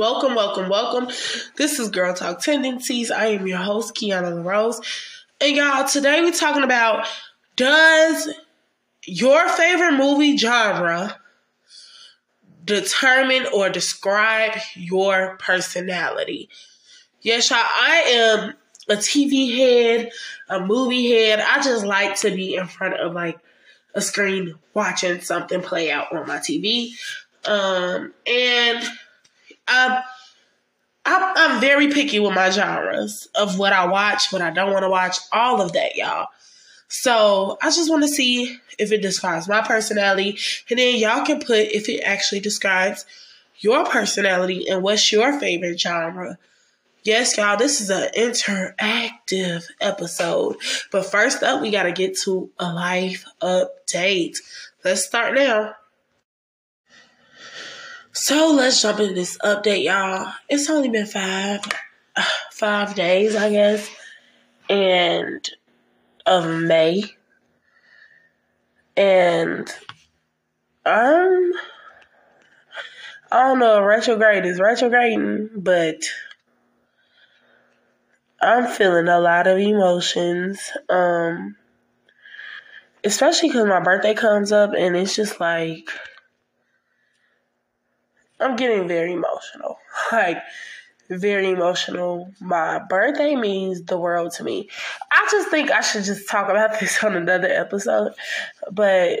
Welcome, welcome, welcome. This is Girl Talk Tendencies. I am your host, Keyonna Rose. And y'all, today we're talking about does your favorite movie genre determine or describe your personality? Yes, y'all, I am a TV head, a movie head. I just like to be in front of like a screen watching something play out on my TV. Um, and I'm, I'm, very picky with my genres of what I watch, what I don't want to watch, all of that, y'all. So I just want to see if it describes my personality, and then y'all can put if it actually describes your personality and what's your favorite genre. Yes, y'all, this is an interactive episode. But first up, we got to get to a life update. Let's start now. So let's jump into this update, y'all. It's only been five, five days, I guess, and of May, and um, I don't know. Retrograde is retrograding, but I'm feeling a lot of emotions. Um, especially because my birthday comes up, and it's just like I'm getting very emotional. Like, very emotional. My birthday means the world to me. I just think I should just talk about this on another episode. But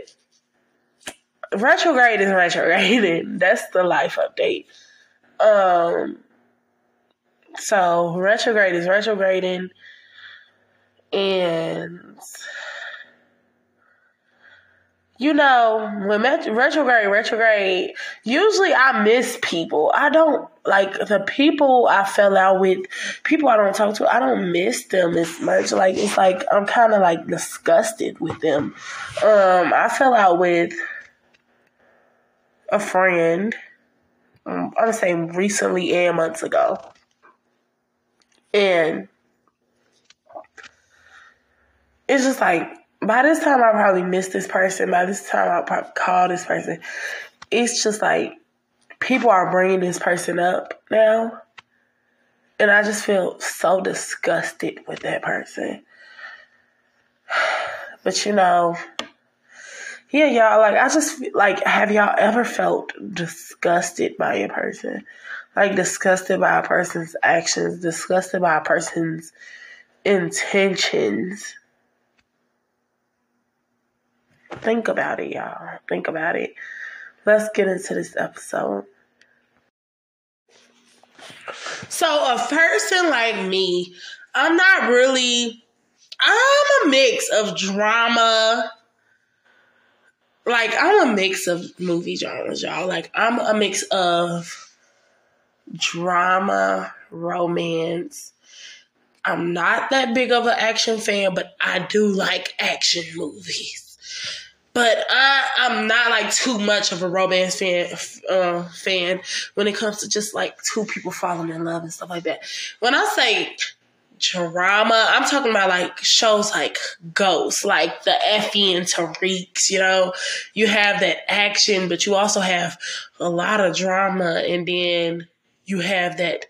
retrograde is retrograding. That's the life update. Um so retrograde is retrograding and you know, when met- retrograde, retrograde, usually I miss people. I don't like the people I fell out with, people I don't talk to, I don't miss them as much. Like, it's like I'm kind of like disgusted with them. Um, I fell out with a friend, um, I'm saying recently and months ago. And it's just like, by this time I probably missed this person. By this time I'll probably call this person. It's just like people are bringing this person up now. And I just feel so disgusted with that person. But you know, yeah, y'all, like, I just, like, have y'all ever felt disgusted by a person? Like, disgusted by a person's actions, disgusted by a person's intentions? Think about it, y'all. Think about it. Let's get into this episode. So, a person like me, I'm not really, I'm a mix of drama. Like, I'm a mix of movie genres, y'all. Like, I'm a mix of drama, romance. I'm not that big of an action fan, but I do like action movies. But I, I'm not like too much of a romance fan uh, fan when it comes to just like two people falling in love and stuff like that. When I say drama, I'm talking about like shows like Ghost, like the Effie and Tariq's, you know. You have that action, but you also have a lot of drama, and then you have that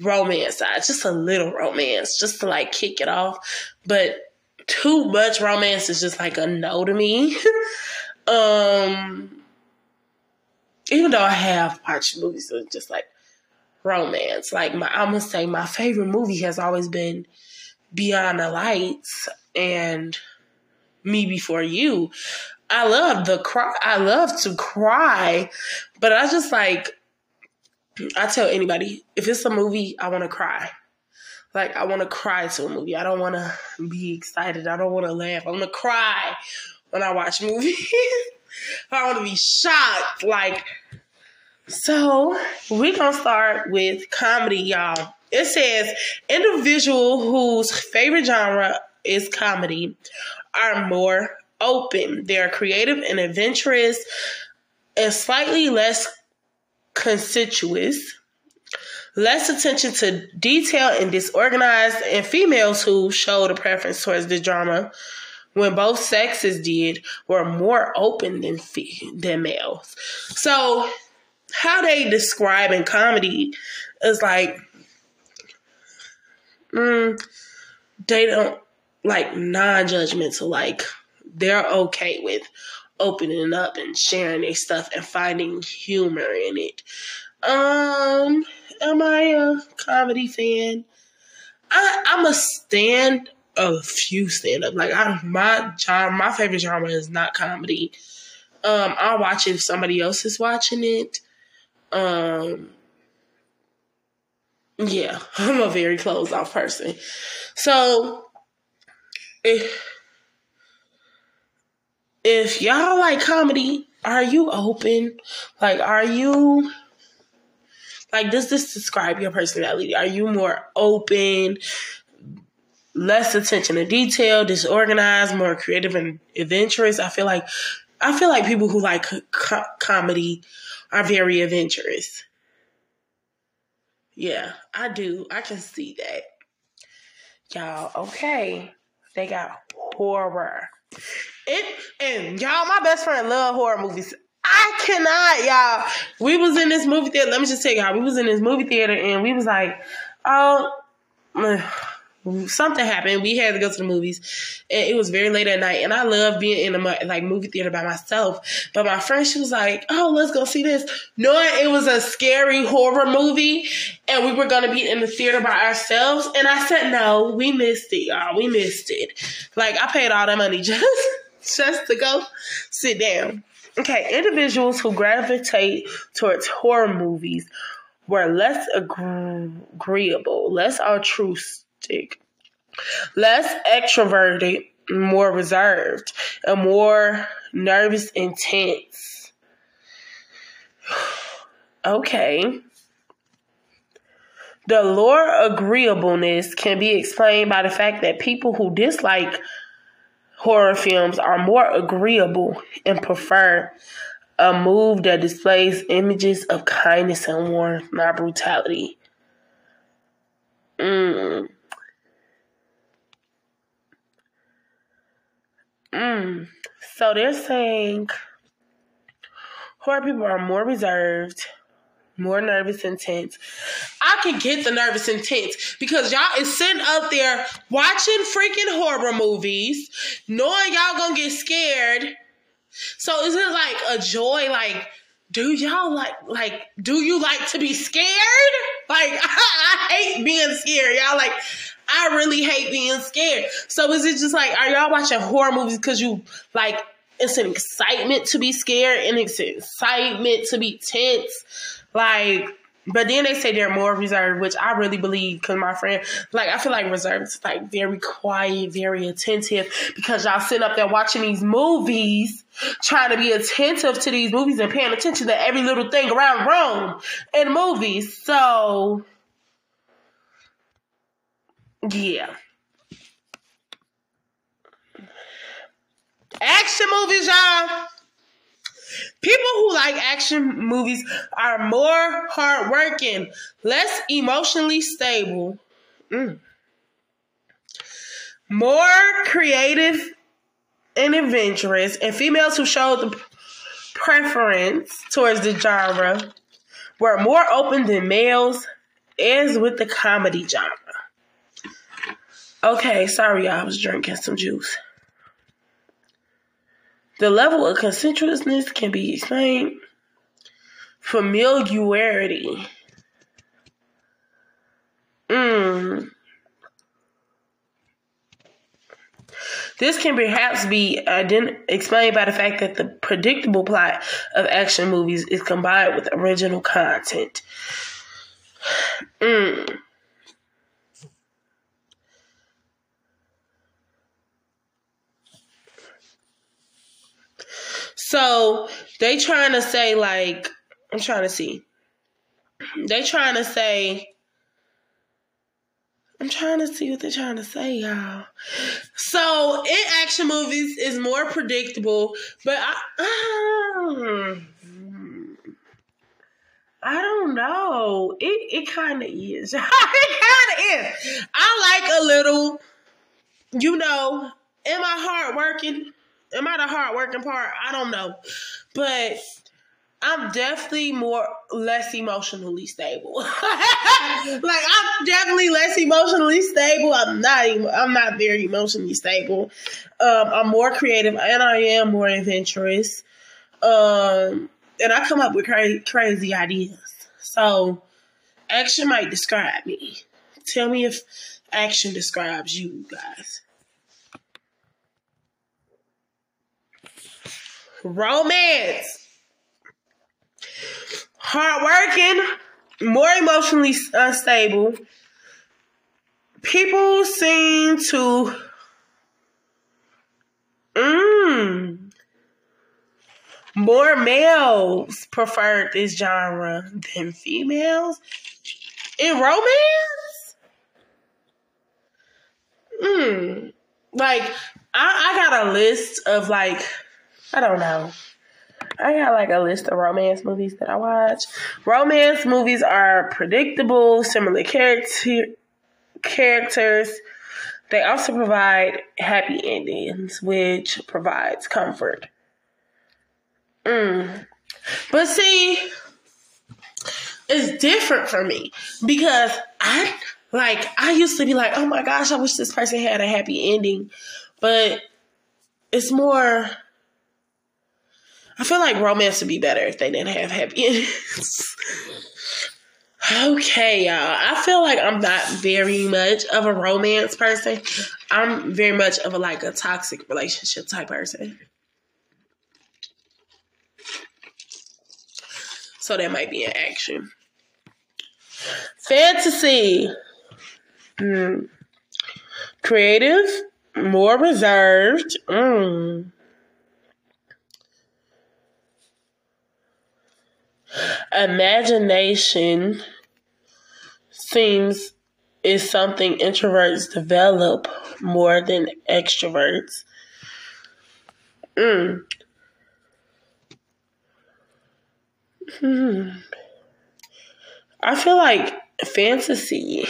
romance side, just a little romance, just to like kick it off. But too much romance is just like a no to me. um, even though I have watched movies of just like romance, like my I'm gonna say my favorite movie has always been Beyond the Lights and Me Before You. I love the cry. I love to cry, but I just like I tell anybody if it's a movie, I want to cry. Like I want to cry to a movie. I don't want to be excited. I don't want to laugh. I want to cry when I watch movies. I want to be shocked. Like so, we're gonna start with comedy, y'all. It says individual whose favorite genre is comedy are more open. They are creative and adventurous and slightly less conspicuous less attention to detail and disorganized, and females who showed a preference towards the drama when both sexes did were more open than than males. So how they describe in comedy is like mm, they don't like non-judgmental like they're okay with opening up and sharing their stuff and finding humor in it um am i a comedy fan I, i'm a stand a few stand up like I, my genre my favorite genre is not comedy um i'll watch if somebody else is watching it um yeah, I'm a very closed off person. So if if y'all like comedy, are you open? Like are you like does this describe your personality? Are you more open, less attention to detail, disorganized, more creative and adventurous? I feel like I feel like people who like co- comedy are very adventurous. Yeah, I do. I can see that. Y'all, okay. They got horror. It and y'all, my best friend love horror movies. I cannot, y'all. We was in this movie theater. Let me just tell y'all, we was in this movie theater and we was like, oh something happened. We had to go to the movies. And it was very late at night, and I love being in a like movie theater by myself. But my friend, she was like, "Oh, let's go see this," knowing it was a scary horror movie, and we were gonna be in the theater by ourselves. And I said, "No, we missed it, y'all. We missed it. Like I paid all that money just just to go sit down." Okay, individuals who gravitate towards horror movies were less agreeable, less altruistic less extroverted, more reserved, and more nervous, intense. okay. The lower agreeableness can be explained by the fact that people who dislike horror films are more agreeable and prefer a move that displays images of kindness and warmth, not brutality. Mm. Mm. So they're saying horror people are more reserved, more nervous and tense. I can get the nervous and tense because y'all is sitting up there watching freaking horror movies, knowing y'all gonna get scared. So is it like a joy? Like, do y'all like like do you like to be scared? Like I, I hate being scared. Y'all like I really hate being scared. So is it just like, are y'all watching horror movies because you like it's an excitement to be scared and it's an excitement to be tense? Like, but then they say they're more reserved, which I really believe because my friend, like, I feel like reserved is like very quiet, very attentive because y'all sitting up there watching these movies, trying to be attentive to these movies and paying attention to every little thing around Rome in movies. So yeah. Action movies, y'all. People who like action movies are more hardworking, less emotionally stable, mm. more creative and adventurous, and females who show the preference towards the genre were more open than males, as with the comedy genre. Okay, sorry, I was drinking some juice. The level of conscientiousness can be explained. Familiarity. Mm. This can perhaps be ident- explained by the fact that the predictable plot of action movies is combined with original content. Mm. So they trying to say like I'm trying to see. They trying to say I'm trying to see what they're trying to say, y'all. So in action movies is more predictable, but I, I, I don't know. It it kind of is. it kind of is. I like a little, you know. Am I hard working? Am I the hard working part? I don't know. But I'm definitely more less emotionally stable. like I'm definitely less emotionally stable. I'm not. I'm not very emotionally stable. Um, I'm more creative and I am more adventurous. Um, and I come up with crazy, crazy ideas. So action might describe me. Tell me if action describes you guys. Romance hardworking, more emotionally unstable. People seem to mm, more males prefer this genre than females in romance. Hmm. Like I, I got a list of like I don't know I got like a list of romance movies that I watch. Romance movies are predictable, similar character characters. They also provide happy endings, which provides comfort. Mm. But see, it's different for me because I like I used to be like, oh my gosh, I wish this person had a happy ending, but it's more I feel like romance would be better if they didn't have happy endings. okay, y'all. I feel like I'm not very much of a romance person. I'm very much of a like a toxic relationship type person. So that might be an action. Fantasy. Mm. Creative, more reserved. Mm. Imagination seems is something introverts develop more than extroverts. Mm. Hmm. I feel like fantasy.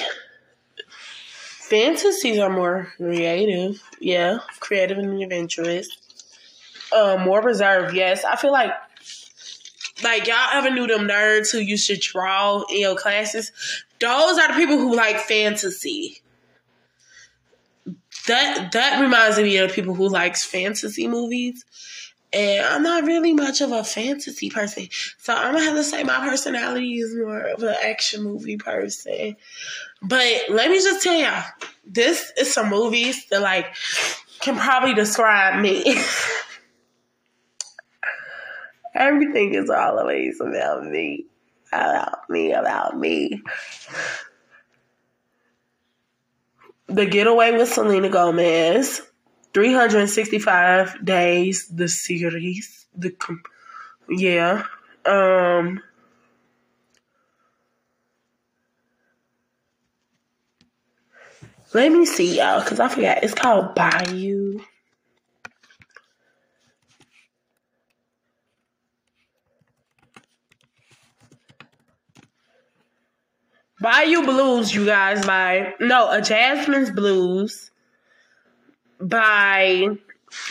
Fantasies are more creative, yeah, creative and adventurous. Uh, more reserved, yes. I feel like like y'all ever knew them nerds who used to draw in your classes? Those are the people who like fantasy. That that reminds me of people who likes fantasy movies. And I'm not really much of a fantasy person. So I'm gonna have to say my personality is more of an action movie person. But let me just tell y'all, this is some movies that like can probably describe me. Everything is always about me. About me, about me. The Getaway with Selena Gomez. 365 days, the series. The yeah. Um Let me see y'all, cause I forgot. It's called Bayou. Bayou Blues, you guys, by no, a Jazzman's Blues by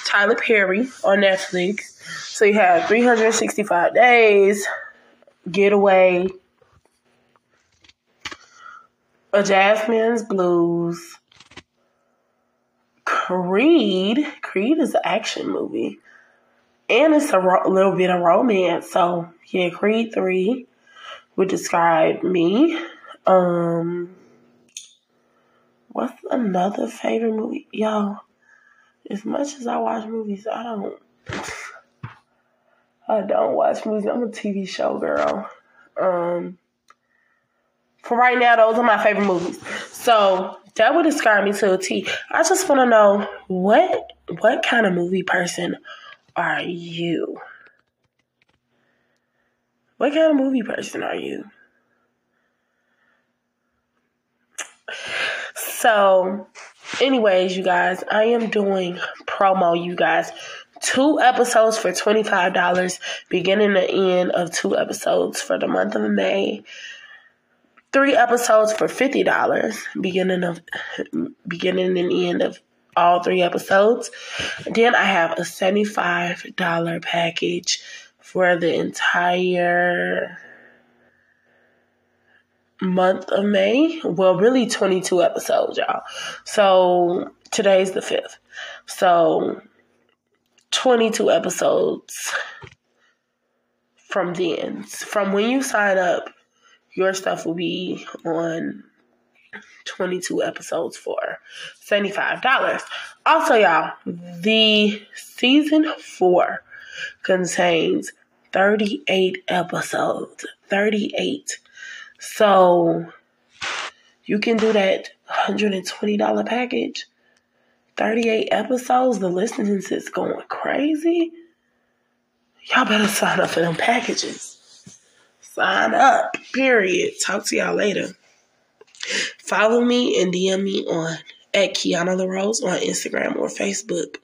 Tyler Perry on Netflix. So you have 365 days, Getaway, A Jazzman's Blues, Creed. Creed is an action movie. And it's a ro- little bit of romance. So, yeah, Creed 3 would describe me. Um, what's another favorite movie? Y'all, as much as I watch movies, I don't. I don't watch movies. I'm a TV show girl. Um, for right now, those are my favorite movies. So that would describe me to a T. I just want to know what what kind of movie person are you? What kind of movie person are you? So, anyways, you guys, I am doing promo, you guys. Two episodes for $25, beginning and end of two episodes for the month of May. Three episodes for $50, beginning of beginning and end of all three episodes. Then I have a $75 package for the entire month of May. Well, really 22 episodes, y'all. So today's the 5th. So 22 episodes from then. From when you sign up, your stuff will be on 22 episodes for $75. Also, y'all, the season four contains 38 episodes. 38. So you can do that $120 package. 38 episodes. The listening is going crazy. Y'all better sign up for them packages. Sign up. Period. Talk to y'all later. Follow me and DM me on at Keyonna LaRose on Instagram or Facebook.